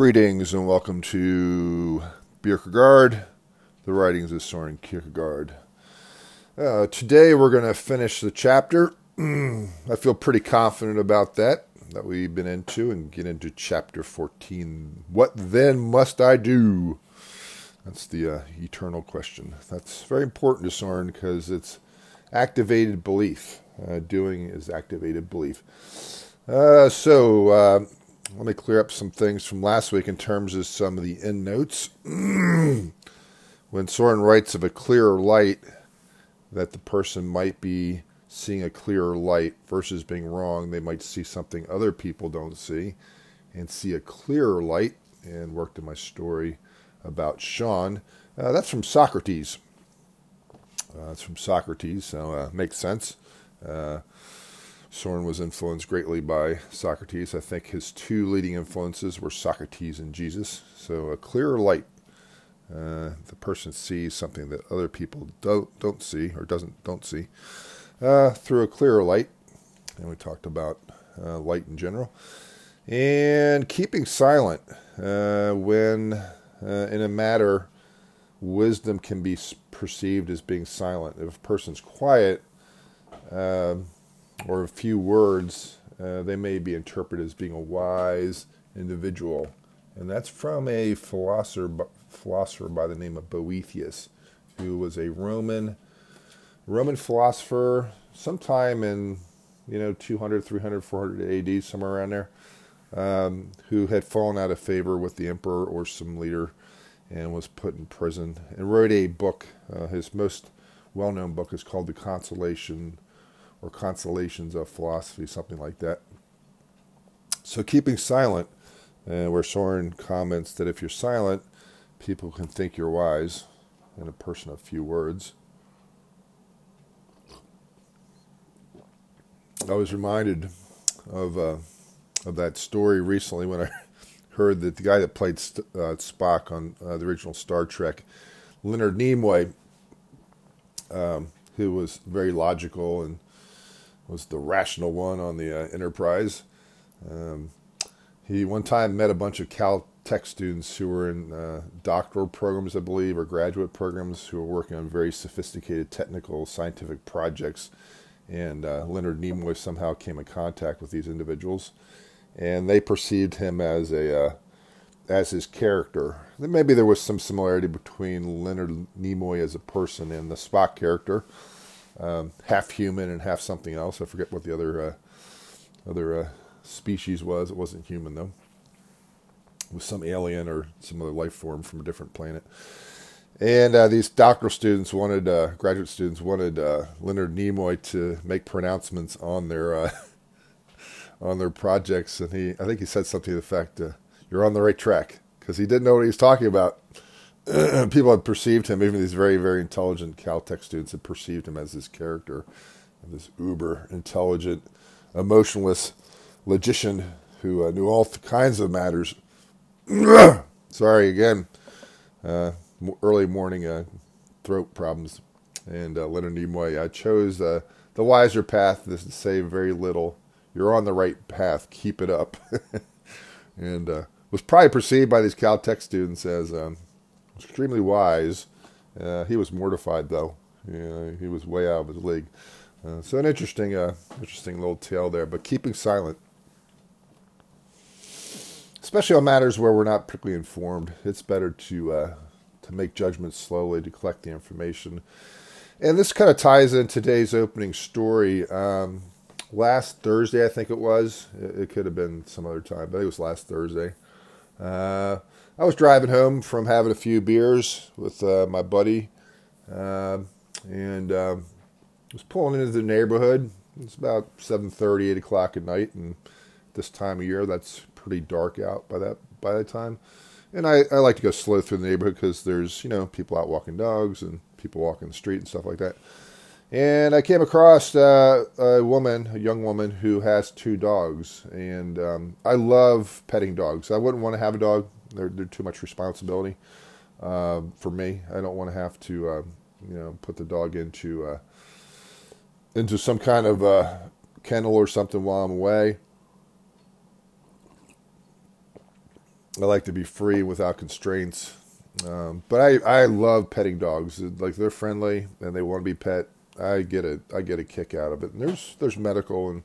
Greetings and welcome to Kierkegaard, the writings of Soren Kierkegaard. Uh, today we're going to finish the chapter. I feel pretty confident about that, that we've been into, and get into chapter 14. What then must I do? That's the uh, eternal question. That's very important to Soren because it's activated belief. Uh, doing is activated belief. Uh, so, uh, let me clear up some things from last week in terms of some of the end notes. when Soren writes of a clearer light, that the person might be seeing a clearer light versus being wrong, they might see something other people don't see and see a clearer light, and worked in my story about Sean. Uh, that's from Socrates. Uh, that's from Socrates, so uh, makes sense. Uh, Soren was influenced greatly by Socrates. I think his two leading influences were Socrates and Jesus. So a clearer light. Uh, the person sees something that other people don't don't see or doesn't don't see uh, through a clearer light. And we talked about uh, light in general and keeping silent uh, when uh, in a matter wisdom can be perceived as being silent. If a person's quiet. Um, or a few words, uh, they may be interpreted as being a wise individual. And that's from a philosopher, philosopher by the name of Boethius, who was a Roman Roman philosopher sometime in you know 200, 300, 400 AD, somewhere around there, um, who had fallen out of favor with the emperor or some leader and was put in prison and wrote a book. Uh, his most well known book is called The Consolation or Consolations of Philosophy, something like that. So keeping silent, uh, where Soren comments that if you're silent, people can think you're wise, and a person of few words. I was reminded of uh, of that story recently when I heard that the guy that played uh, Spock on uh, the original Star Trek, Leonard Nimoy, um, who was very logical and was the rational one on the uh, Enterprise. Um, he one time met a bunch of Caltech students who were in uh, doctoral programs, I believe, or graduate programs who were working on very sophisticated technical scientific projects. And uh, Leonard Nimoy somehow came in contact with these individuals, and they perceived him as a uh, as his character. Maybe there was some similarity between Leonard Nimoy as a person and the Spock character um, half human and half something else. I forget what the other uh, other uh, species was. It wasn't human though. It was some alien or some other life form from a different planet. And uh, these doctoral students wanted, uh, graduate students wanted uh, Leonard Nimoy to make pronouncements on their uh, on their projects, and he, I think he said something to the effect, "You're on the right track," because he didn't know what he was talking about. people had perceived him, even these very, very intelligent Caltech students had perceived him as this character, this uber intelligent, emotionless logician who uh, knew all kinds of matters. Sorry again, uh, early morning uh, throat problems. And uh, Leonard Nimoy uh, chose uh, the wiser path this to say very little. You're on the right path. Keep it up. and was probably perceived by these Caltech students as um, extremely wise. Uh, he was mortified though. Yeah, he was way out of his league. Uh, so an interesting, uh, interesting little tale there. But keeping silent, especially on matters where we're not particularly informed, it's better to uh, to make judgments slowly, to collect the information. And this kind of ties in today's opening story. Um, last Thursday, I think it was. It, it, could have been some other time, but it was last Thursday. Uh, I was driving home from having a few beers with uh, my buddy, uh, and um, was pulling into the neighborhood. It's about 7:30, 8 o'clock at night, and this time of year, that's pretty dark out by that by that time. And I, I like to go slow through the neighborhood because there's you know people out walking dogs and people walking the street and stuff like that. And I came across uh, a woman, a young woman who has two dogs, and um, I love petting dogs. I wouldn't want to have a dog they're, they're too much responsibility uh, for me. I don't want to have to, uh, you know, put the dog into uh, into some kind of uh, kennel or something while I'm away. I like to be free without constraints. Um, but I, I love petting dogs. Like they're friendly and they want to be pet. I get a I get a kick out of it. And there's there's medical and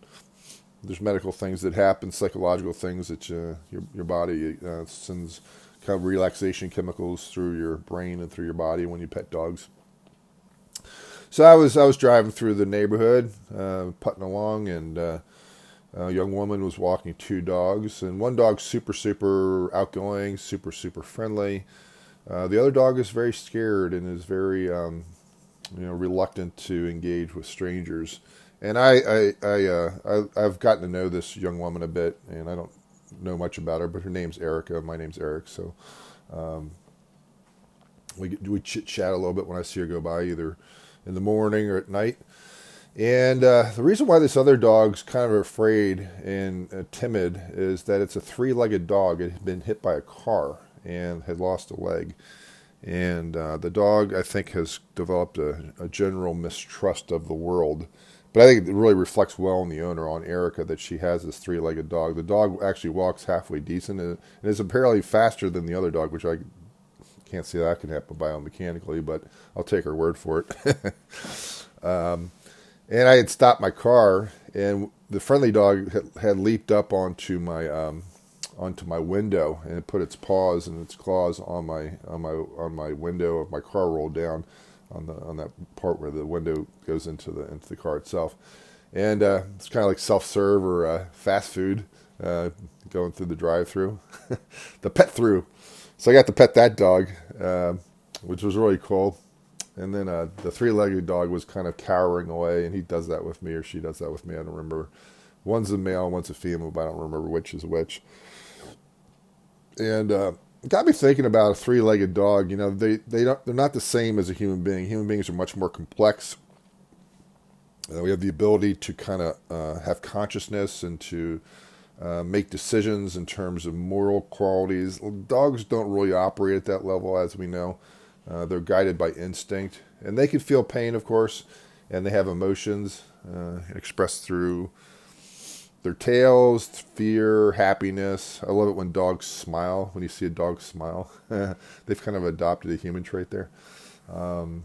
there's medical things that happen, psychological things that uh, your your body uh, sends kind of relaxation chemicals through your brain and through your body when you pet dogs. So I was I was driving through the neighborhood, uh, putting along, and uh, a young woman was walking two dogs, and one dog's super super outgoing, super super friendly. Uh, the other dog is very scared and is very um, you know reluctant to engage with strangers. And I I, I, uh, I have gotten to know this young woman a bit, and I don't know much about her, but her name's Erica. My name's Eric, so um, we we chit chat a little bit when I see her go by, either in the morning or at night. And uh, the reason why this other dog's kind of afraid and uh, timid is that it's a three-legged dog. It had been hit by a car and had lost a leg. And uh, the dog, I think, has developed a, a general mistrust of the world but I think it really reflects well on the owner, on Erica, that she has this three legged dog. The dog actually walks halfway decent and is apparently faster than the other dog, which I can't see that can happen biomechanically, but I'll take her word for it. um, and I had stopped my car, and the friendly dog had, had leaped up onto my um, onto my window and it put its paws and its claws on my on my on my window of my car rolled down on the on that part where the window goes into the into the car itself, and uh, it's kind of like self serve or uh, fast food uh, going through the drive through, the pet through. So I got to pet that dog, uh, which was really cool. And then uh, the three legged dog was kind of cowering away, and he does that with me, or she does that with me. I don't remember. One's a male, one's a female, but I don't remember which is which. And uh, got me thinking about a three-legged dog. You know, they they don't they're not the same as a human being. Human beings are much more complex. Uh, we have the ability to kind of uh, have consciousness and to uh, make decisions in terms of moral qualities. Dogs don't really operate at that level, as we know. Uh, they're guided by instinct, and they can feel pain, of course, and they have emotions uh, expressed through their tails, fear, happiness. I love it when dogs smile. When you see a dog smile, they've kind of adopted a human trait there. Um,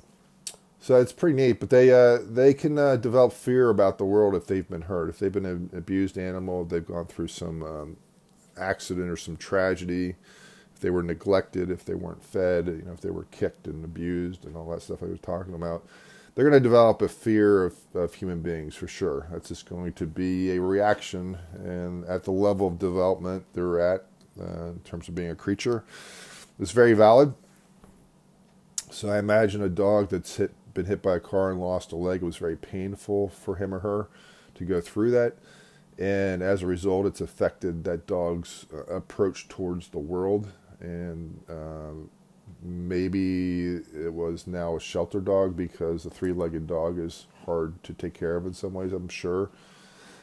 so it's pretty neat. But they uh, they can uh, develop fear about the world if they've been hurt. If they've been an abused animal, they've gone through some um, accident or some tragedy. If they were neglected, if they weren't fed, you know, if they were kicked and abused and all that stuff I was talking about they're going to develop a fear of, of human beings for sure. That's just going to be a reaction, and at the level of development they're at uh, in terms of being a creature, it's very valid. So I imagine a dog that's hit, been hit by a car and lost a leg was very painful for him or her to go through that, and as a result, it's affected that dog's uh, approach towards the world and. Uh, maybe it was now a shelter dog because a three-legged dog is hard to take care of in some ways i'm sure.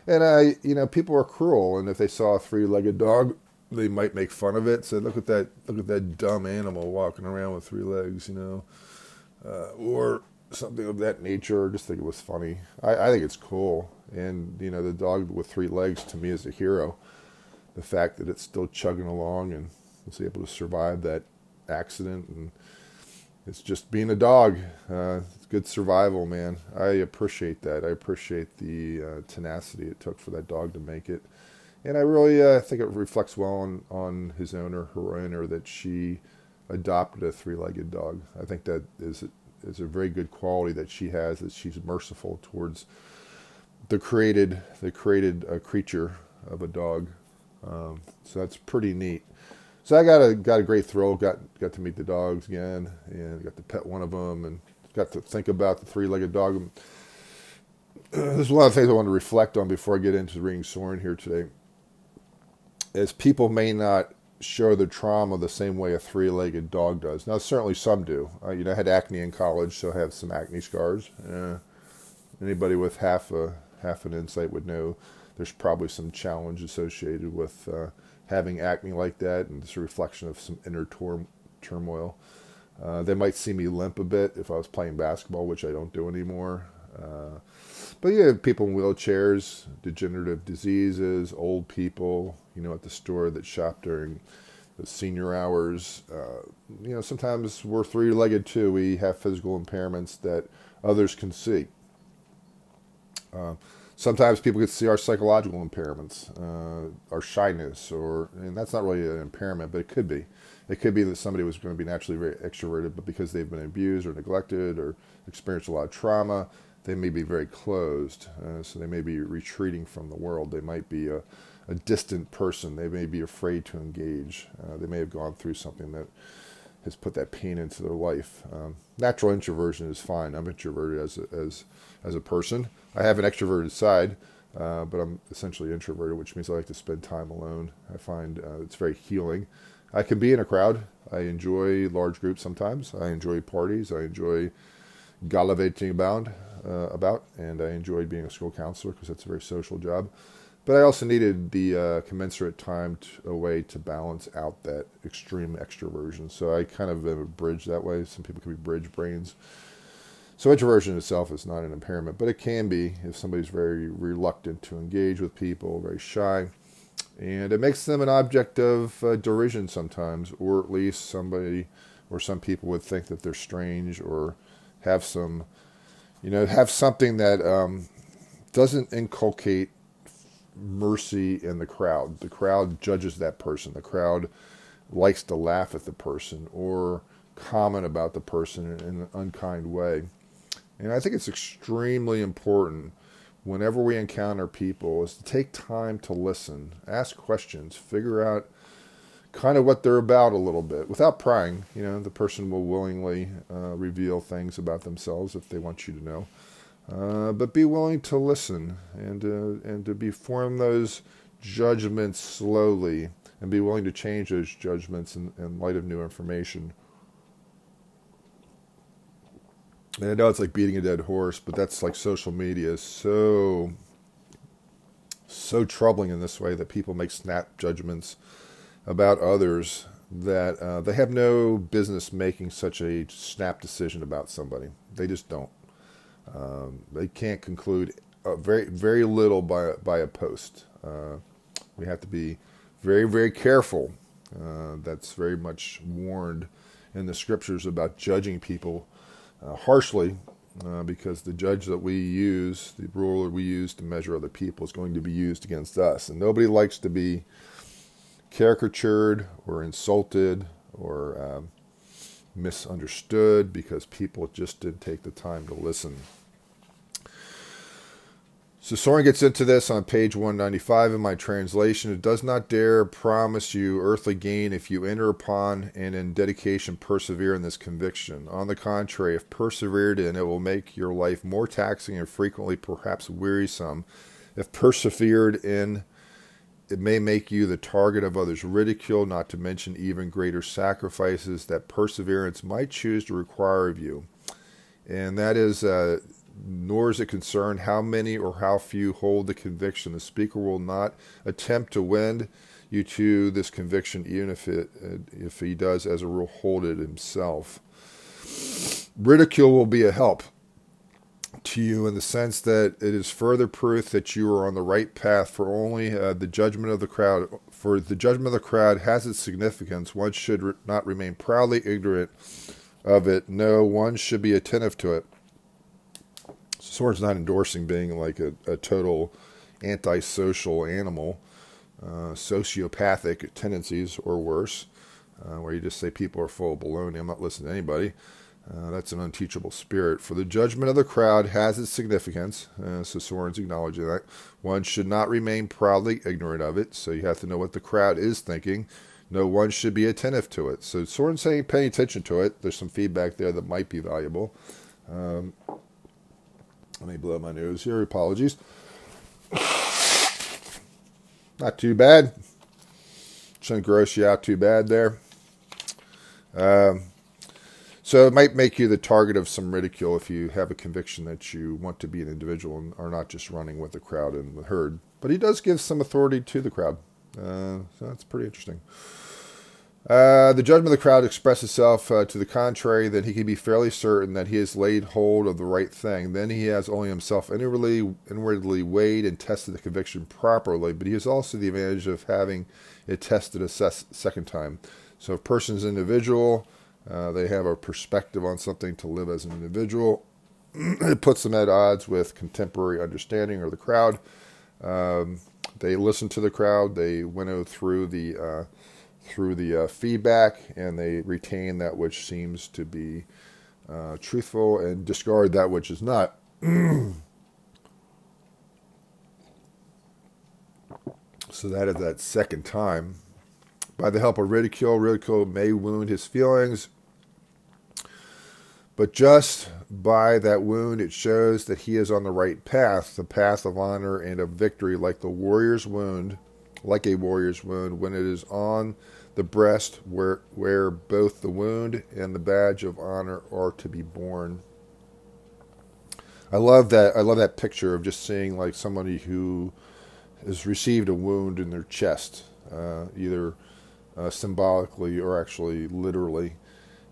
And i you know people are cruel and if they saw a three-legged dog they might make fun of it. Say look at that look at that dumb animal walking around with three legs you know uh, or something of that nature. Just think it was funny. I, I think it's cool. And you know the dog with three legs to me is a hero. The fact that it's still chugging along and was able to survive that accident and it's just being a dog. Uh, it's good survival, man. I appreciate that. I appreciate the uh, tenacity it took for that dog to make it, and I really uh, think it reflects well on on his owner, her owner, that she adopted a three-legged dog. I think that is is a very good quality that she has. That she's merciful towards the created the created uh, creature of a dog. Um, so that's pretty neat. So I got a got a great thrill. Got got to meet the dogs again, and got to pet one of them, and got to think about the three-legged dog. There's a lot of things I want to reflect on before I get into reading Soren here today. As people may not show the trauma the same way a three-legged dog does. Now, certainly some do. Uh, you know, I had acne in college, so I have some acne scars. Uh, anybody with half a half an insight would know there's probably some challenge associated with. Uh, having acne like that, and it's a reflection of some inner tor- turmoil. Uh, they might see me limp a bit if I was playing basketball, which I don't do anymore. Uh, but yeah, people in wheelchairs, degenerative diseases, old people, you know, at the store that shop during the senior hours. Uh, you know, sometimes we're three legged too. We have physical impairments that others can see. Uh, sometimes people can see our psychological impairments, uh, our shyness, or and that's not really an impairment, but it could be. It could be that somebody was going to be naturally very extroverted, but because they've been abused or neglected or experienced a lot of trauma, they may be very closed. Uh, so they may be retreating from the world. They might be a, a distant person. They may be afraid to engage. Uh, they may have gone through something that has put that pain into their life. Um, natural introversion is fine. I'm introverted as a, as as a person. I have an extroverted side, uh, but I'm essentially introverted, which means I like to spend time alone. I find uh, it's very healing. I can be in a crowd. I enjoy large groups sometimes. I enjoy parties. I enjoy gallivanting about, uh, about, and I enjoyed being a school counselor because that's a very social job. But I also needed the uh, commensurate time to, away to balance out that extreme extroversion. So I kind of am a bridge that way. Some people can be bridge brains. So introversion itself is not an impairment, but it can be if somebody's very reluctant to engage with people, very shy. And it makes them an object of uh, derision sometimes, or at least somebody or some people would think that they're strange or have some, you know, have something that um, doesn't inculcate mercy in the crowd. The crowd judges that person. The crowd likes to laugh at the person or comment about the person in an unkind way. And I think it's extremely important whenever we encounter people is to take time to listen, ask questions, figure out kind of what they're about a little bit without prying. You know, the person will willingly uh, reveal things about themselves if they want you to know. Uh, but be willing to listen and uh, and to be form those judgments slowly and be willing to change those judgments in, in light of new information. And I know it's like beating a dead horse, but that's like social media is so so troubling in this way that people make snap judgments about others that uh, they have no business making such a snap decision about somebody. They just don't. Um, they can't conclude uh, very very little by by a post. Uh, we have to be very very careful. Uh, that's very much warned in the scriptures about judging people uh, harshly, uh, because the judge that we use, the ruler we use to measure other people, is going to be used against us, and nobody likes to be caricatured or insulted or um, misunderstood because people just didn't take the time to listen. So Soren gets into this on page 195 in my translation. It does not dare promise you earthly gain if you enter upon and in dedication persevere in this conviction. On the contrary, if persevered in, it will make your life more taxing and frequently perhaps wearisome. If persevered in, it may make you the target of others' ridicule, not to mention even greater sacrifices that perseverance might choose to require of you. And that is uh, nor is it concerned how many or how few hold the conviction. The speaker will not attempt to win you to this conviction, even if it if he does, as a rule, hold it himself. Ridicule will be a help to you in the sense that it is further proof that you are on the right path. For only uh, the judgment of the crowd, for the judgment of the crowd has its significance. One should re- not remain proudly ignorant of it. No, one should be attentive to it Soren's not endorsing being like a, a total antisocial animal, uh, sociopathic tendencies or worse, uh, where you just say people are full of baloney. I'm not listening to anybody. Uh, that's an unteachable spirit. For the judgment of the crowd has its significance, uh, so Soren's acknowledging that. One should not remain proudly ignorant of it, so you have to know what the crowd is thinking. No one should be attentive to it. So Soren's saying pay attention to it. There's some feedback there that might be valuable. Um, let me blow my nose here. Apologies. Not too bad. Shouldn't gross you out too bad there. Um, so it might make you the target of some ridicule if you have a conviction that you want to be an individual and are not just running with the crowd and the herd. But he does give some authority to the crowd. Uh, so that's pretty interesting. Uh, the judgment of the crowd express itself uh, to the contrary, then he can be fairly certain that he has laid hold of the right thing. Then he has only himself inwardly, inwardly weighed and tested the conviction properly, but he has also the advantage of having it tested a ses- second time. So if a person's individual, uh, they have a perspective on something to live as an individual. it puts them at odds with contemporary understanding or the crowd. Um, they listen to the crowd. They winnow through the uh, through the uh, feedback and they retain that which seems to be uh, truthful and discard that which is not. so that is that second time. By the help of ridicule, ridicule may wound his feelings, but just by that wound, it shows that he is on the right path, the path of honor and of victory, like the warrior's wound, like a warrior's wound, when it is on the breast where, where both the wound and the badge of honor are to be borne. I love that. I love that picture of just seeing like somebody who has received a wound in their chest, uh, either uh, symbolically or actually literally.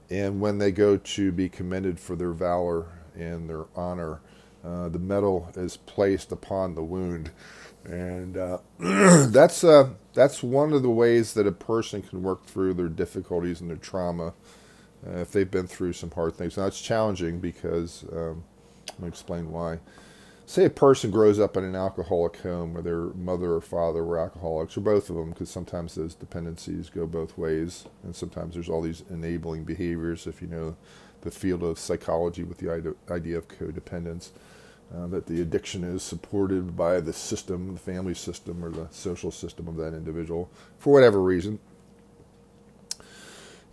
And when they go to be commended for their valor and their honor, uh, the medal is placed upon the wound and uh, that's uh, that's one of the ways that a person can work through their difficulties and their trauma uh, if they've been through some hard things. Now it's challenging because um, I'm explain why. Say a person grows up in an alcoholic home where their mother or father were alcoholics, or both of them, because sometimes those dependencies go both ways, and sometimes there's all these enabling behaviors. If you know the field of psychology with the idea of codependence uh, that the addiction is supported by the system, the family system, or the social system of that individual for whatever reason.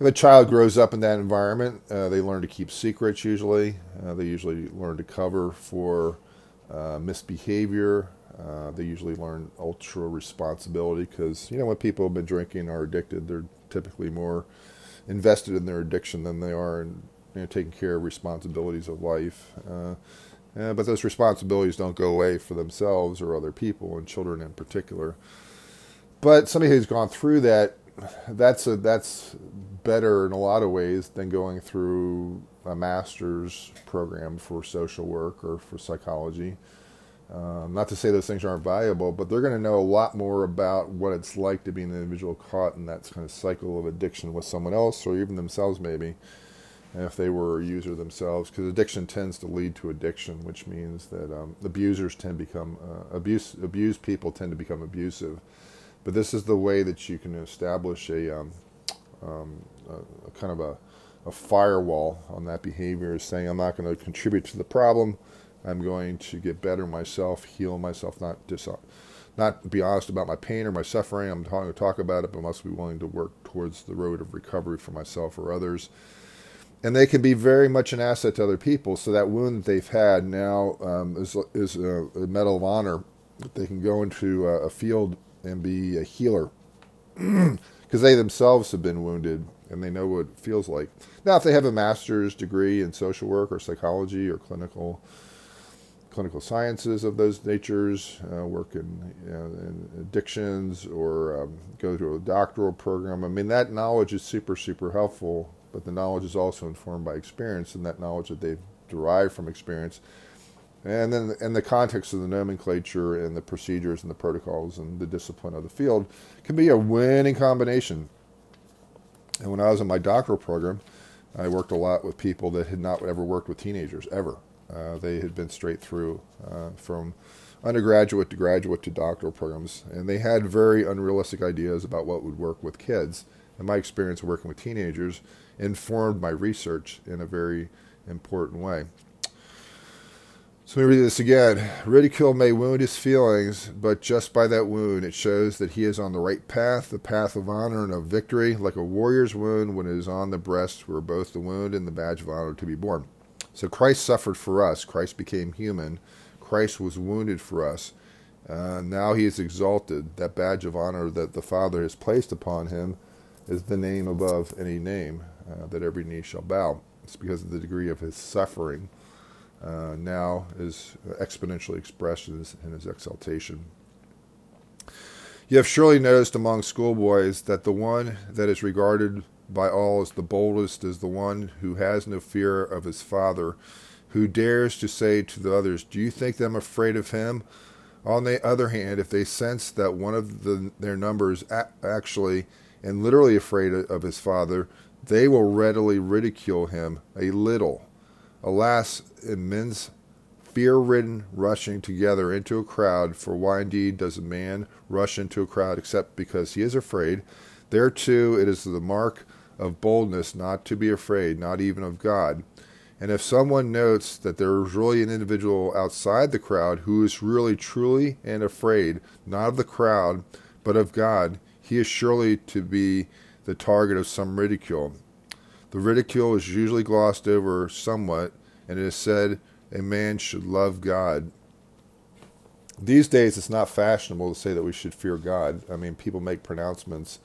If a child grows up in that environment, uh, they learn to keep secrets usually. Uh, they usually learn to cover for uh, misbehavior. Uh, they usually learn ultra responsibility because, you know, when people have been drinking or addicted, they're typically more invested in their addiction than they are in you know, taking care of responsibilities of life. Uh, but those responsibilities don't go away for themselves or other people, and children in particular. But somebody who's gone through that, that's a, that's better in a lot of ways than going through a master's program for social work or for psychology. Um, not to say those things aren't valuable, but they're going to know a lot more about what it's like to be an individual caught in that kind of cycle of addiction with someone else or even themselves, maybe if they were a user themselves, because addiction tends to lead to addiction, which means that um, abusers tend to become uh, abuse. Abused people tend to become abusive, but this is the way that you can establish a, um, um, a, a kind of a, a, firewall on that behavior, saying I'm not going to contribute to the problem. I'm going to get better myself, heal myself, not dis- not be honest about my pain or my suffering. I'm going to talk about it, but must be willing to work towards the road of recovery for myself or others and they can be very much an asset to other people. So that wound that they've had now um, is is a, a, medal of honor they can go into a, a field and be a healer because they themselves have been wounded and they know what it feels like. Now, if they have a master's degree in social work or psychology or clinical clinical sciences of those natures, uh, work in, you know, in, addictions, or um, go to a doctoral program. I mean, that knowledge is super, super helpful but the knowledge is also informed by experience, and that knowledge that they've derived from experience, and then in the context of the nomenclature and the procedures and the protocols and the discipline of the field, can be a winning combination. And when I was in my doctoral program, I worked a lot with people that had not ever worked with teenagers ever. Uh, they had been straight through uh, from undergraduate to graduate to doctoral programs, and they had very unrealistic ideas about what would work with kids. And my experience working with teenagers informed my research in a very important way. So let me read this again. Ridicule may wound his feelings, but just by that wound, it shows that he is on the right path, the path of honor and of victory, like a warrior's wound when it is on the breast, where both the wound and the badge of honor to be borne. So Christ suffered for us. Christ became human. Christ was wounded for us. Uh, now he is exalted. That badge of honor that the Father has placed upon him is the name above any name uh, that every knee shall bow. It's because of the degree of his suffering uh, now is exponentially expressed in his, in his exaltation. You have surely noticed among schoolboys that the one that is regarded by all as the boldest is the one who has no fear of his father, who dares to say to the others, Do you think them afraid of him? On the other hand, if they sense that one of the, their numbers actually and literally afraid of his father, they will readily ridicule him a little. Alas, in men's fear ridden rushing together into a crowd, for why indeed does a man rush into a crowd except because he is afraid? There too it is the mark of boldness not to be afraid, not even of God. And if someone notes that there is really an individual outside the crowd who is really truly and afraid, not of the crowd, but of God, he is surely to be the target of some ridicule. The ridicule is usually glossed over somewhat, and it is said a man should love God. These days, it's not fashionable to say that we should fear God. I mean, people make pronouncements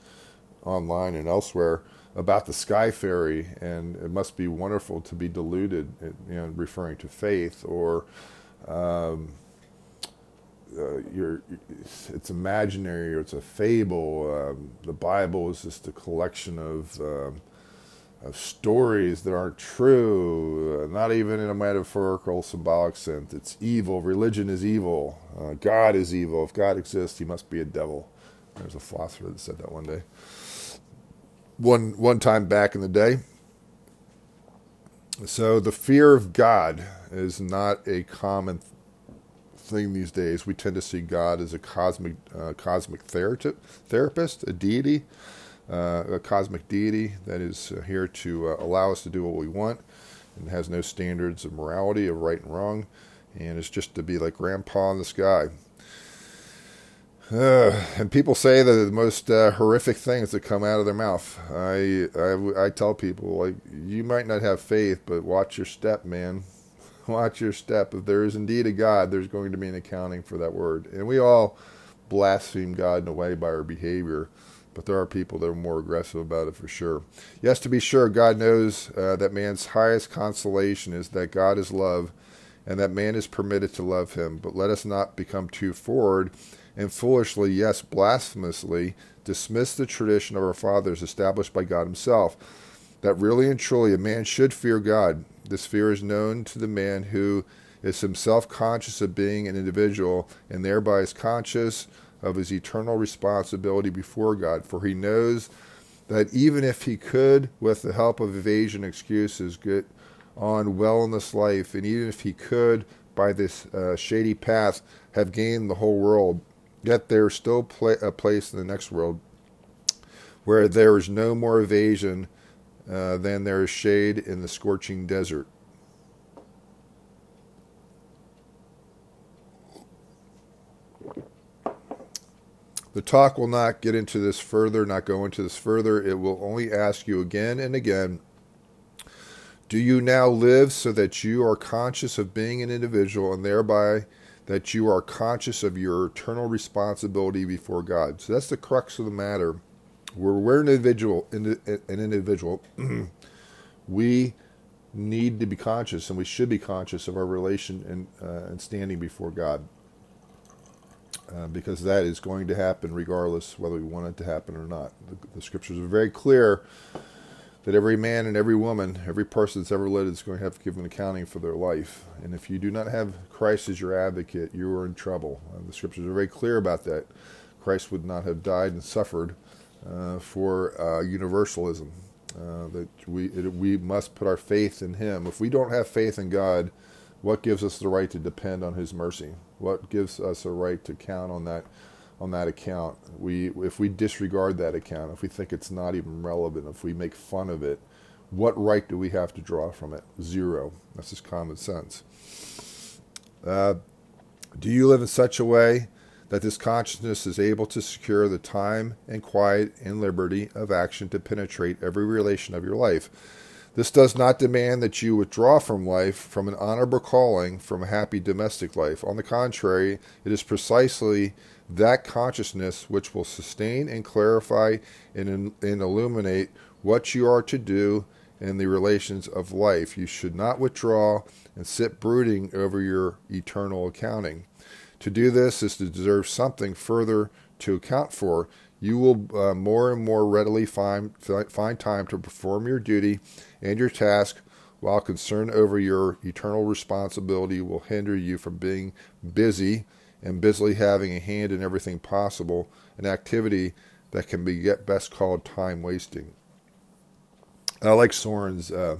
online and elsewhere about the sky fairy, and it must be wonderful to be deluded, you know, referring to faith, or um, uh, you're, it's imaginary or it's a fable. Um, the Bible is just a collection of, um, of stories that aren't true, uh, not even in a metaphorical, symbolic sense. It's evil. Religion is evil. Uh, God is evil. If God exists, he must be a devil. There's a philosopher that said that one day one one time back in the day. So the fear of God is not a common thing these days. We tend to see God as a cosmic uh, cosmic therapist, a deity, uh, a cosmic deity that is uh, here to uh, allow us to do what we want and has no standards of morality of right and wrong, and it's just to be like Grandpa in the sky. Uh, and people say that the most uh, horrific things that come out of their mouth. I, I, I tell people, like, you might not have faith, but watch your step, man. Watch your step. If there is indeed a God, there's going to be an accounting for that word. And we all blaspheme God in a way by our behavior, but there are people that are more aggressive about it for sure. Yes, to be sure, God knows uh, that man's highest consolation is that God is love and that man is permitted to love him. But let us not become too forward and foolishly, yes, blasphemously, dismiss the tradition of our fathers established by God Himself, that really and truly a man should fear God. This fear is known to the man who is himself conscious of being an individual and thereby is conscious of his eternal responsibility before God, for he knows that even if he could, with the help of evasion excuses, get on well in this life, and even if he could, by this uh, shady path, have gained the whole world, Yet there is still a place in the next world where there is no more evasion uh, than there is shade in the scorching desert. The talk will not get into this further, not go into this further. It will only ask you again and again Do you now live so that you are conscious of being an individual and thereby that you are conscious of your eternal responsibility before God. So that's the crux of the matter. We're an individual, an individual, we need to be conscious, and we should be conscious of our relation and, uh, and standing before God, uh, because that is going to happen regardless whether we want it to happen or not. The, the scriptures are very clear that every man and every woman, every person that's ever lived is going to have to give an accounting for their life. And if you do not have Christ as your advocate, you are in trouble. Uh, the scriptures are very clear about that. Christ would not have died and suffered for uh, universalism. Uh, that we it, we must put our faith in Him. If we don't have faith in God, what gives us the right to depend on His mercy? What gives us a right to count on that on that account. We, if we disregard that account, if we think it's not even relevant, if we make fun of it, what right do we have to draw from it? Zero. That's just common sense. Uh, do you live in such a way that this consciousness is able to secure the time and quiet and liberty of action to penetrate every relation of your life? This does not demand that you withdraw from life, from an honorable calling, from a happy domestic life. On the contrary, it is precisely that consciousness which will sustain and clarify and, and illuminate what you are to do in the relations of life. You should not withdraw and sit brooding over your eternal accounting. To do this is to deserve something further to account for, you will uh, more and more readily find find time to perform your duty and your task while concern over your eternal responsibility will hinder you from being busy and busily having a hand in everything possible, an activity that can be best called time wasting. I like Soren's uh,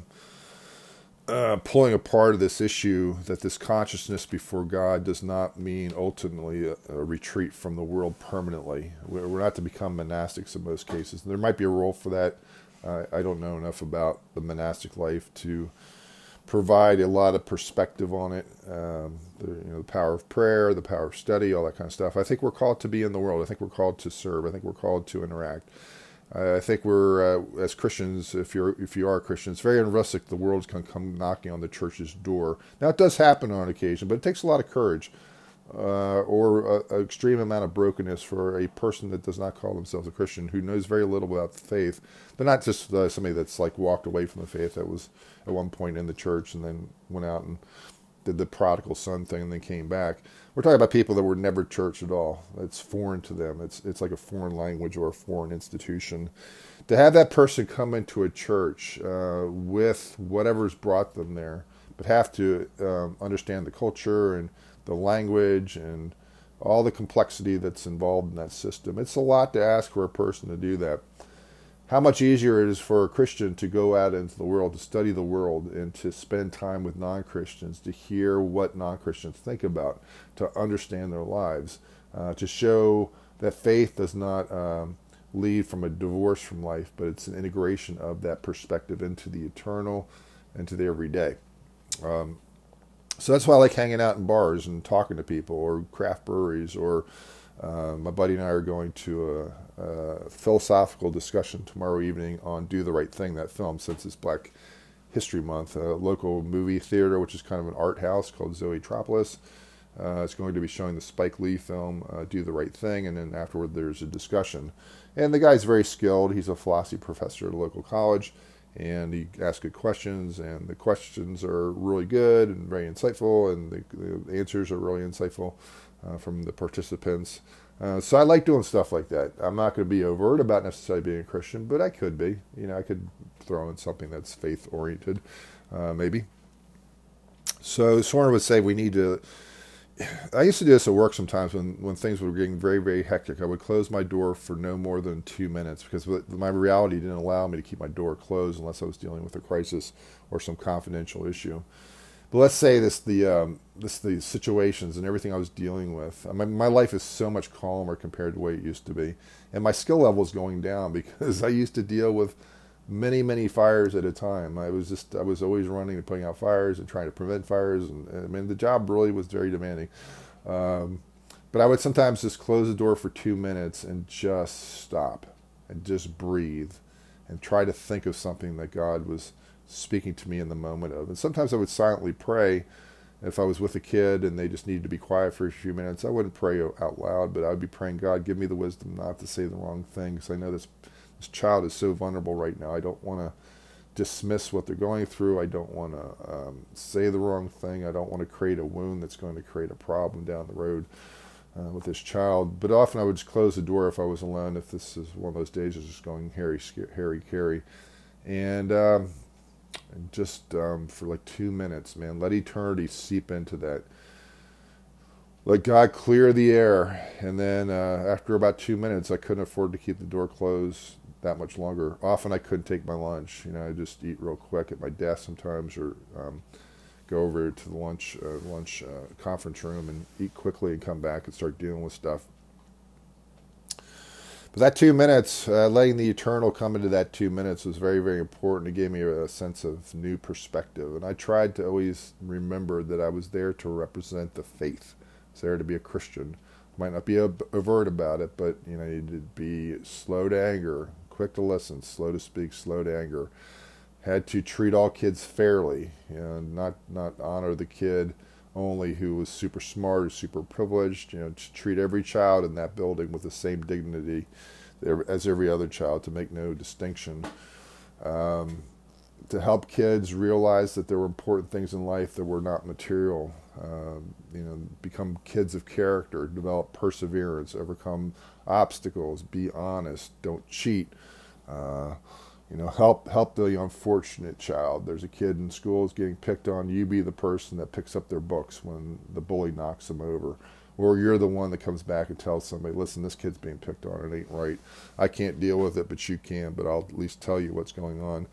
uh, pulling apart of this issue that this consciousness before God does not mean ultimately a, a retreat from the world permanently. We're, we're, not to become monastics in most cases. There might be a role for that. Uh, I don't know enough about the monastic life to provide a lot of perspective on it. Um, the, you know, the power of prayer, the power of study, all that kind of stuff. I think we're called to be in the world. I think we're called to serve. I think we're called to interact. I think we're uh, as Christians, if you're if you are a Christian, it's very unrealistic the world's going to come knocking on the church's door. Now it does happen on occasion, but it takes a lot of courage uh, or an extreme amount of brokenness for a person that does not call themselves a Christian, who knows very little about the faith. But not just uh, somebody that's like walked away from the faith that was at one point in the church and then went out and did the prodigal son thing and then came back. We're talking about people that were never church at all. It's foreign to them. It's it's like a foreign language or a foreign institution. To have that person come into a church uh, with whatever's brought them there, but have to um, understand the culture and the language and all the complexity that's involved in that system. It's a lot to ask for a person to do that how much easier it is for a Christian to go out into the world, to study the world, and to spend time with non Christians, to hear what non Christians think about, to understand their lives, uh, to show that faith does not um, lead from a divorce from life, but it's an integration of that perspective into the eternal, into the everyday. Um, so that's why I like hanging out in bars and talking to people, or craft breweries, or uh, my buddy and I are going to a, a, philosophical discussion tomorrow evening on Do the Right Thing, that film, since it's Black History Month. A local movie theater, which is kind of an art house called Zoetropolis. Uh, it's going to be showing the Spike Lee film, uh, Do the Right Thing, and then afterward there's a discussion. And the guy's very skilled. He's a philosophy professor at a local college, and he asks good questions, and the questions are really good and very insightful, and the, the answers are really insightful from the participants. Uh, so I like doing stuff like that. I'm not going to be overt about necessarily being a Christian, but I could be. You know, I could throw in something that's faith oriented, uh, maybe. So Soren would say we need to. I used to do this at work sometimes when, when things were getting very, very hectic. I would close my door for no more than two minutes because my reality didn't allow me to keep my door closed unless I was dealing with a crisis or some confidential issue. But let's say this the um, this the situations and everything I was dealing with. I mean, my life is so much calmer compared to the way it used to be, and my skill level is going down because I used to deal with many many fires at a time. I was just I was always running and putting out fires and trying to prevent fires, and, I mean the job really was very demanding. Um, but I would sometimes just close the door for two minutes and just stop and just breathe and try to think of something that God was speaking to me in the moment of. And sometimes I would silently pray if I was with a kid and they just needed to be quiet for a few minutes. I wouldn't pray out loud, but I would be praying, God, give me the wisdom not to say the wrong thing because I know this this child is so vulnerable right now. I don't want to dismiss what they're going through. I don't want to um, say the wrong thing. I don't want to create a wound that's going to create a problem down the road. Uh, with this child, but often I would just close the door if I was alone. If this is one of those days, it's just going Harry, Harry, Carry, and um, and just um, for like two minutes, man, let eternity seep into that. Let God clear the air, and then uh, after about two minutes, I couldn't afford to keep the door closed that much longer. Often I couldn't take my lunch. You know, I just eat real quick at my desk sometimes, or um, go over to the lunch uh, lunch uh, conference room and eat quickly and come back and start dealing with stuff. That two minutes, uh, letting the eternal come into that two minutes was very, very important. It gave me a sense of new perspective. And I tried to always remember that I was there to represent the faith. I was there to be a Christian. Might not be overt about it, but you know, you would be slow to anger, quick to listen, slow to speak, slow to anger. Had to treat all kids fairly, you know, not not honor the kid only who was super smart or super privileged, you know, to treat every child in that building with the same dignity as every other child, to make no distinction. Um, to help kids realize that there were important things in life that were not material. Uh, you know, become kids of character, develop perseverance, overcome obstacles, be honest, don't cheat. Uh, you know, help help the unfortunate child. There's a kid in school is getting picked on. You be the person that picks up their books when the bully knocks them over, or you're the one that comes back and tells somebody, "Listen, this kid's being picked on. It ain't right. I can't deal with it, but you can. But I'll at least tell you what's going on."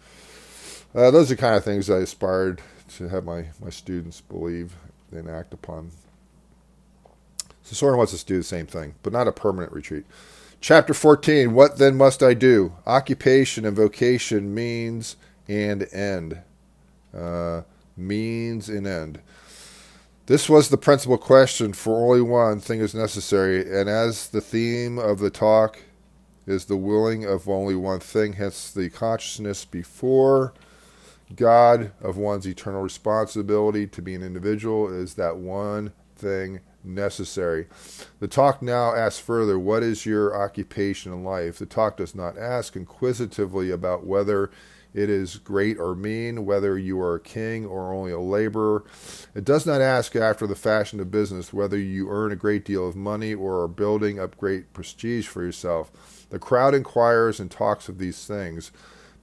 Uh, those are kind of things I aspired to have my my students believe and act upon. So Soren wants us to do the same thing, but not a permanent retreat. Chapter 14 What then must I do? Occupation and vocation means and end. Uh, means and end. This was the principal question, for only one thing is necessary, and as the theme of the talk is the willing of only one thing, hence the consciousness before God of one's eternal responsibility to be an individual is that one thing necessary. The talk now asks further, What is your occupation in life? The talk does not ask inquisitively about whether it is great or mean, whether you are a king or only a laborer. It does not ask after the fashion of business whether you earn a great deal of money or are building up great prestige for yourself. The crowd inquires and talks of these things,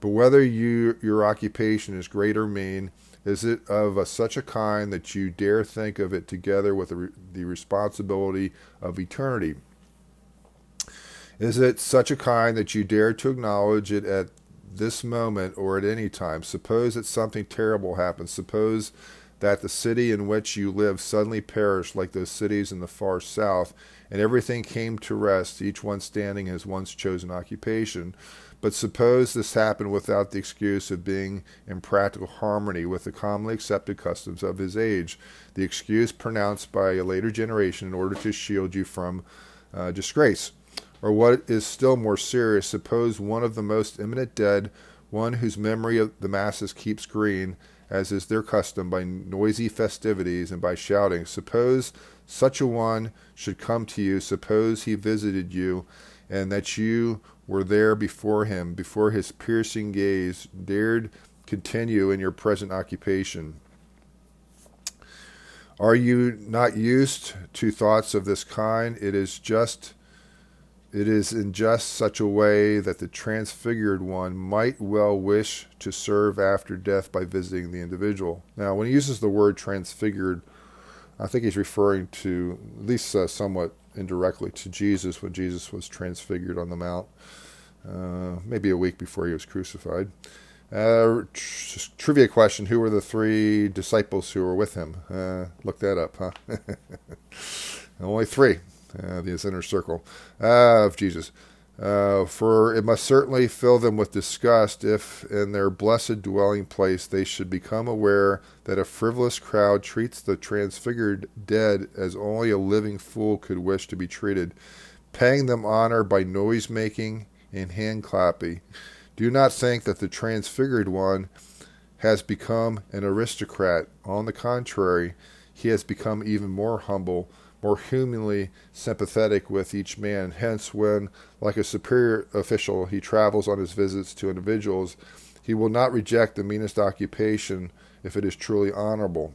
but whether you, your occupation is great or mean, is it of a, such a kind that you dare think of it together with the, the responsibility of eternity? Is it such a kind that you dare to acknowledge it at this moment or at any time? Suppose that something terrible happens. Suppose that the city in which you live suddenly perished like those cities in the far south, and everything came to rest, each one standing in his once chosen occupation. But suppose this happened without the excuse of being in practical harmony with the commonly accepted customs of his age, the excuse pronounced by a later generation in order to shield you from uh, disgrace. Or what is still more serious, suppose one of the most eminent dead, one whose memory of the masses keeps green, as is their custom, by noisy festivities and by shouting. Suppose such a one should come to you, suppose he visited you, and that you were there before him, before his piercing gaze dared continue in your present occupation. Are you not used to thoughts of this kind? It is just it is in just such a way that the transfigured one might well wish to serve after death by visiting the individual. Now, when he uses the word transfigured, I think he's referring to, at least uh, somewhat indirectly, to Jesus when Jesus was transfigured on the Mount, uh, maybe a week before he was crucified. Uh, tr- trivia question Who were the three disciples who were with him? Uh, look that up, huh? Only three, uh, the inner circle uh, of Jesus. Uh, for it must certainly fill them with disgust if, in their blessed dwelling place, they should become aware that a frivolous crowd treats the transfigured dead as only a living fool could wish to be treated, paying them honor by noise making and hand clapping. Do not think that the transfigured one has become an aristocrat. On the contrary, he has become even more humble more humanly sympathetic with each man. Hence, when, like a superior official, he travels on his visits to individuals, he will not reject the meanest occupation if it is truly honorable.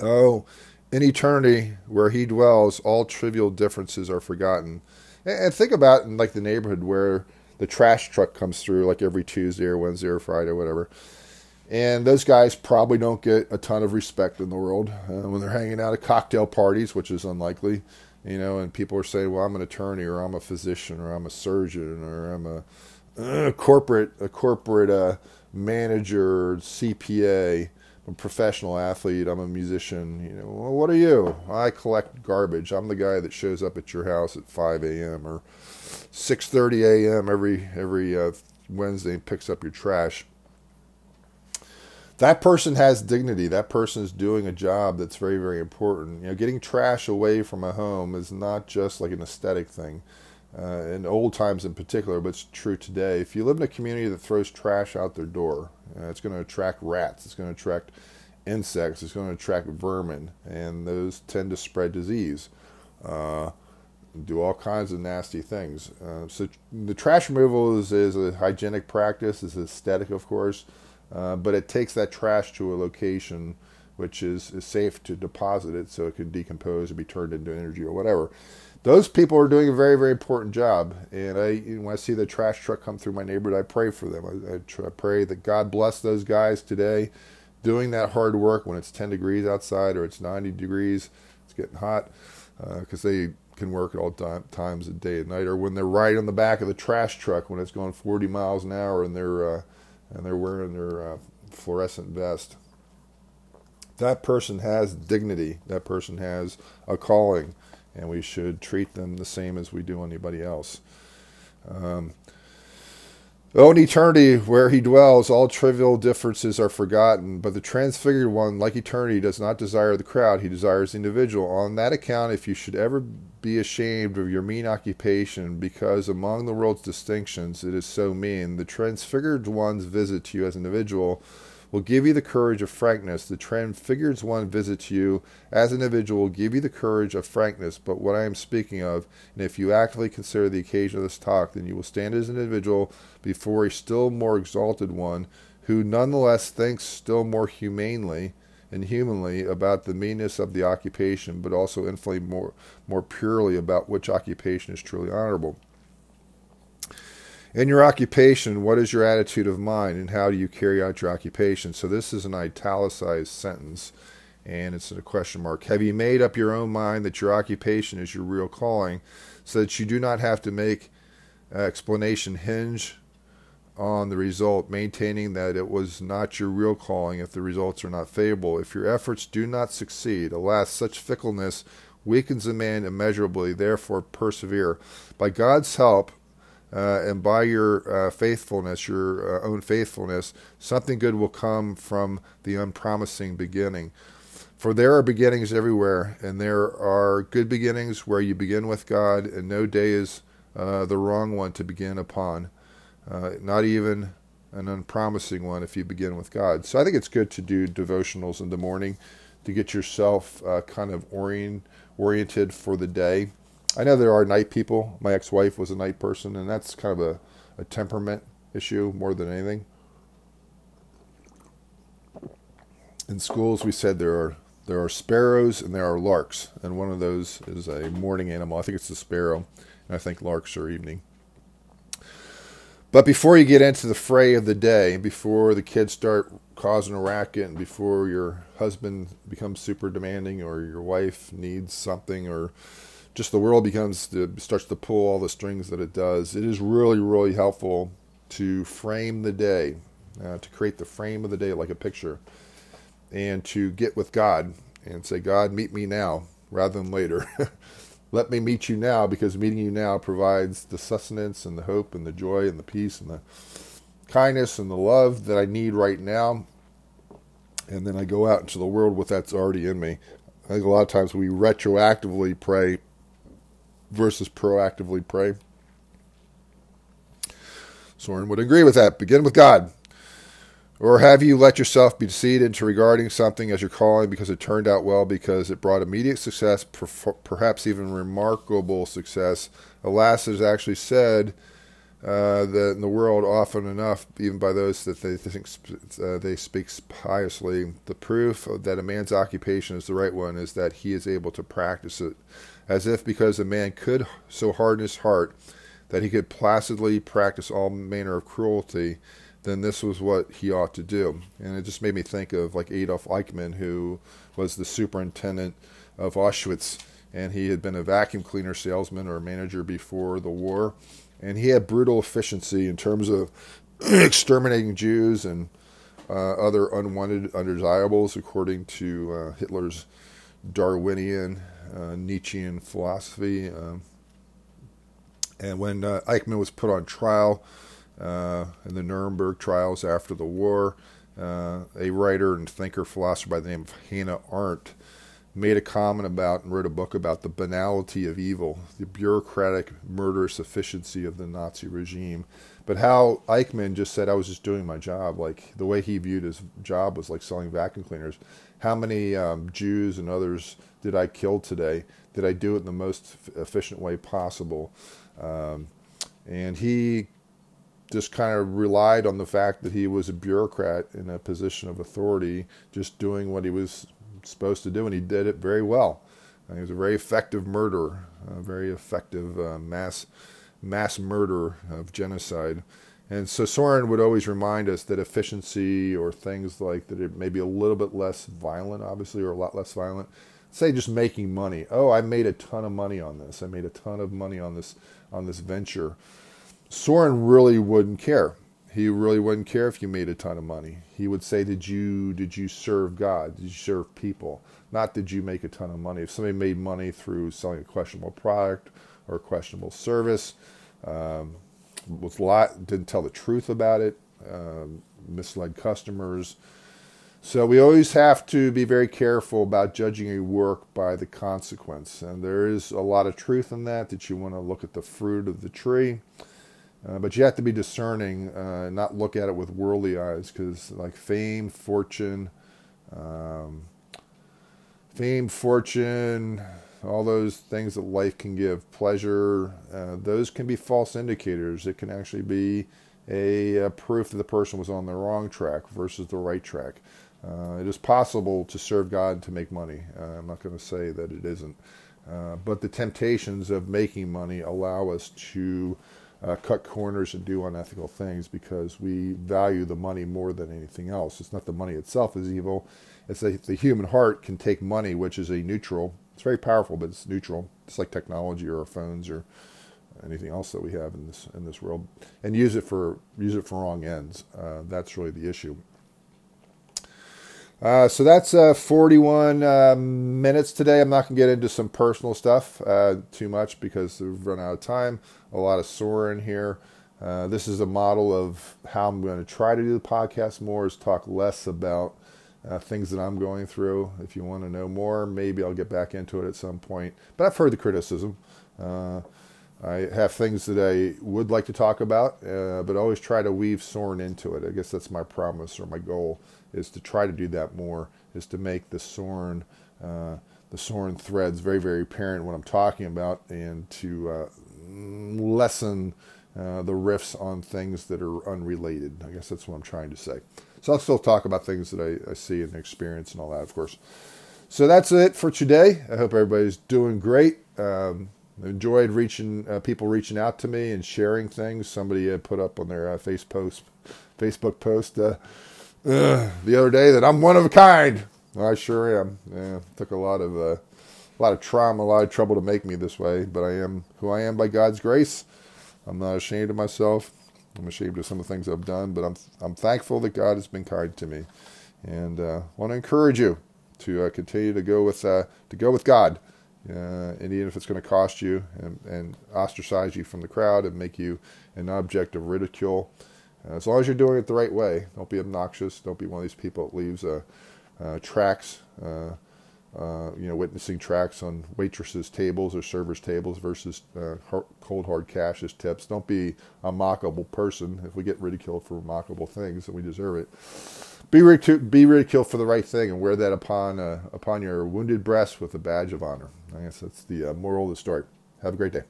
Oh, in eternity, where he dwells, all trivial differences are forgotten. And think about in like the neighborhood where the trash truck comes through like every Tuesday or Wednesday or Friday or whatever. And those guys probably don't get a ton of respect in the world uh, when they're hanging out at cocktail parties, which is unlikely, you know. And people are saying, "Well, I'm an attorney, or I'm a physician, or I'm a surgeon, or I'm a uh, corporate a corporate uh, manager, CPA, I'm a professional athlete, I'm a musician. You know, well, what are you? I collect garbage. I'm the guy that shows up at your house at 5 a.m. or 6:30 a.m. every every uh, Wednesday and picks up your trash." That person has dignity. That person is doing a job that's very, very important. You know, getting trash away from a home is not just like an aesthetic thing. Uh, in old times in particular, but it's true today. If you live in a community that throws trash out their door, uh, it's going to attract rats. It's going to attract insects. It's going to attract vermin, and those tend to spread disease. Uh, do all kinds of nasty things. Uh, so the trash removal is, is a hygienic practice. It's aesthetic, of course uh, but it takes that trash to a location which is, is safe to deposit it so it can decompose and be turned into energy or whatever. Those people are doing a very, very important job. And I, when I see the trash truck come through my neighborhood, I pray for them. I, I, I pray that God bless those guys today doing that hard work when it's 10 degrees outside or it's 90 degrees, it's getting hot, because uh, they can work at all time, times of day and night, or when they're riding on the back of the trash truck when it's going 40 miles an hour and they're uh, and they're wearing their uh, fluorescent vest that person has dignity. That person has a calling, and we should treat them the same as we do anybody else. Um, Oh, in eternity, where he dwells, all trivial differences are forgotten. But the transfigured one, like eternity, does not desire the crowd, he desires the individual. On that account, if you should ever be ashamed of your mean occupation, because among the world's distinctions it is so mean, the transfigured one's visit to you as an individual will give you the courage of frankness. The transfigured one visits you as an individual will give you the courage of frankness. But what I am speaking of, and if you actively consider the occasion of this talk, then you will stand as an individual before a still more exalted one, who nonetheless thinks still more humanely and humanly about the meanness of the occupation, but also infinitely more more purely about which occupation is truly honorable. In your occupation, what is your attitude of mind and how do you carry out your occupation? So, this is an italicized sentence and it's a question mark. Have you made up your own mind that your occupation is your real calling so that you do not have to make uh, explanation hinge on the result, maintaining that it was not your real calling if the results are not favorable? If your efforts do not succeed, alas, such fickleness weakens a man immeasurably, therefore persevere. By God's help, uh, and by your uh, faithfulness, your uh, own faithfulness, something good will come from the unpromising beginning. For there are beginnings everywhere, and there are good beginnings where you begin with God, and no day is uh, the wrong one to begin upon, uh, not even an unpromising one if you begin with God. So I think it's good to do devotionals in the morning to get yourself uh, kind of orient, oriented for the day. I know there are night people. My ex-wife was a night person, and that's kind of a, a temperament issue more than anything. In schools, we said there are there are sparrows and there are larks, and one of those is a morning animal. I think it's the sparrow, and I think larks are evening. But before you get into the fray of the day, before the kids start causing a racket, and before your husband becomes super demanding, or your wife needs something, or just the world becomes to, starts to pull all the strings that it does. It is really really helpful to frame the day, uh, to create the frame of the day like a picture, and to get with God and say, God, meet me now rather than later. Let me meet you now because meeting you now provides the sustenance and the hope and the joy and the peace and the kindness and the love that I need right now. And then I go out into the world with that's already in me. I think a lot of times we retroactively pray versus proactively pray. Soren would agree with that. Begin with God. Or have you let yourself be deceived into regarding something as your calling because it turned out well, because it brought immediate success, perhaps even remarkable success? Alas, it is actually said uh, that in the world, often enough, even by those that they think uh, they speak piously, the proof that a man's occupation is the right one is that he is able to practice it as if because a man could so harden his heart that he could placidly practice all manner of cruelty, then this was what he ought to do. And it just made me think of like Adolf Eichmann, who was the superintendent of Auschwitz, and he had been a vacuum cleaner salesman or manager before the war, and he had brutal efficiency in terms of exterminating Jews and uh, other unwanted undesirables, according to uh, Hitler's Darwinian uh, Nietzschean philosophy. Um, and when uh, Eichmann was put on trial uh, in the Nuremberg trials after the war, a writer and thinker, philosopher by the name of Hannah Arendt made a comment about and wrote a book about the banality of evil, the bureaucratic, murderous efficiency of the Nazi regime. But how Eichmann just said, I was just doing my job. Like the way he viewed his job was like selling vacuum cleaners. How many um, Jews and others did I kill today? Did I do it in the most efficient way possible? Um, and he just kind of relied on the fact that he was a bureaucrat in a position of authority, just doing what he was supposed to do, and he did it very well. he was a very effective murderer, a very effective uh, mass mass murder of genocide. And so Soren would always remind us that efficiency or things like that it may be a little bit less violent, obviously, or a lot less violent. Say just making money. Oh, I made a ton of money on this. I made a ton of money on this on this venture. Soren really wouldn't care. He really wouldn't care if you made a ton of money. He would say, "Did you did you serve God? Did you serve people? Not did you make a ton of money? If somebody made money through selling a questionable product or a questionable service, um, was lot didn't tell the truth about it, um, misled customers." So we always have to be very careful about judging a work by the consequence, and there is a lot of truth in that. That you want to look at the fruit of the tree. Uh, but you have to be discerning, uh, not look at it with worldly eyes, because like fame, fortune, um, fame, fortune, all those things that life can give, pleasure, uh, those can be false indicators. It can actually be a, a, proof that the person was on the wrong track versus the right track. Uh, it is possible to serve God to make money. Uh, I'm not going to say that it isn't. Uh, but the temptations of making money allow us to uh, cut corners and do unethical things because we value the money more than anything else. It's not the money itself is evil. It's that the human heart can take money, which is a neutral. It's very powerful, but it's neutral. It's like technology or our phones or anything else that we have in this in this world, and use it for use it for wrong ends. Uh, that's really the issue. Uh, so that's uh, 41 uh, minutes today. I'm not going to get into some personal stuff uh, too much because we've run out of time. A lot of Soren here. Uh, this is a model of how I'm going to try to do the podcast more is talk less about uh, things that I'm going through. If you want to know more, maybe I'll get back into it at some point. But I've heard the criticism. I have things that I would like to talk about, but always try to weave Soren into it. I guess that's my promise or my goal is to try to do that more, is to make the Soren, uh, the Soren threads very, very apparent what I'm talking about, and to uh, lessen uh, the riffs on things that are unrelated. I guess that's what I'm trying to say. So I'll still talk about things that I, I see and experience and all that, of course. So that's it for today. I hope everybody's doing great. Um, enjoyed reaching uh, people reaching out to me and sharing things. Somebody had put up on their uh, face post, Facebook post uh, uh, the other day that I'm one of a kind. I sure am. Yeah, took a lot of uh, a lot of trauma, a lot of trouble to make me this way, but I am who I am by God's grace. I'm not ashamed of myself. I'm ashamed of some of the things I've done, but I'm I'm thankful that God has been kind to me, and uh, want to encourage you to uh, continue to go with uh, to go with God, uh, and even if it's going to cost you and, and ostracize you from the crowd and make you an object of ridicule. Uh, as long as you're doing it the right way, don't be obnoxious. Don't be one of these people that leaves uh, tracts, uh, uh, you know, witnessing tracts on waitresses' tables or servers' tables versus uh, cold hard cash as tips. Don't be a mockable person. If we get ridiculed for mockable things, then we deserve it. Be, be ridiculed for the right thing and wear that upon upon your wounded breast with a badge of honor. I guess that's the moral of the story. Have a great day.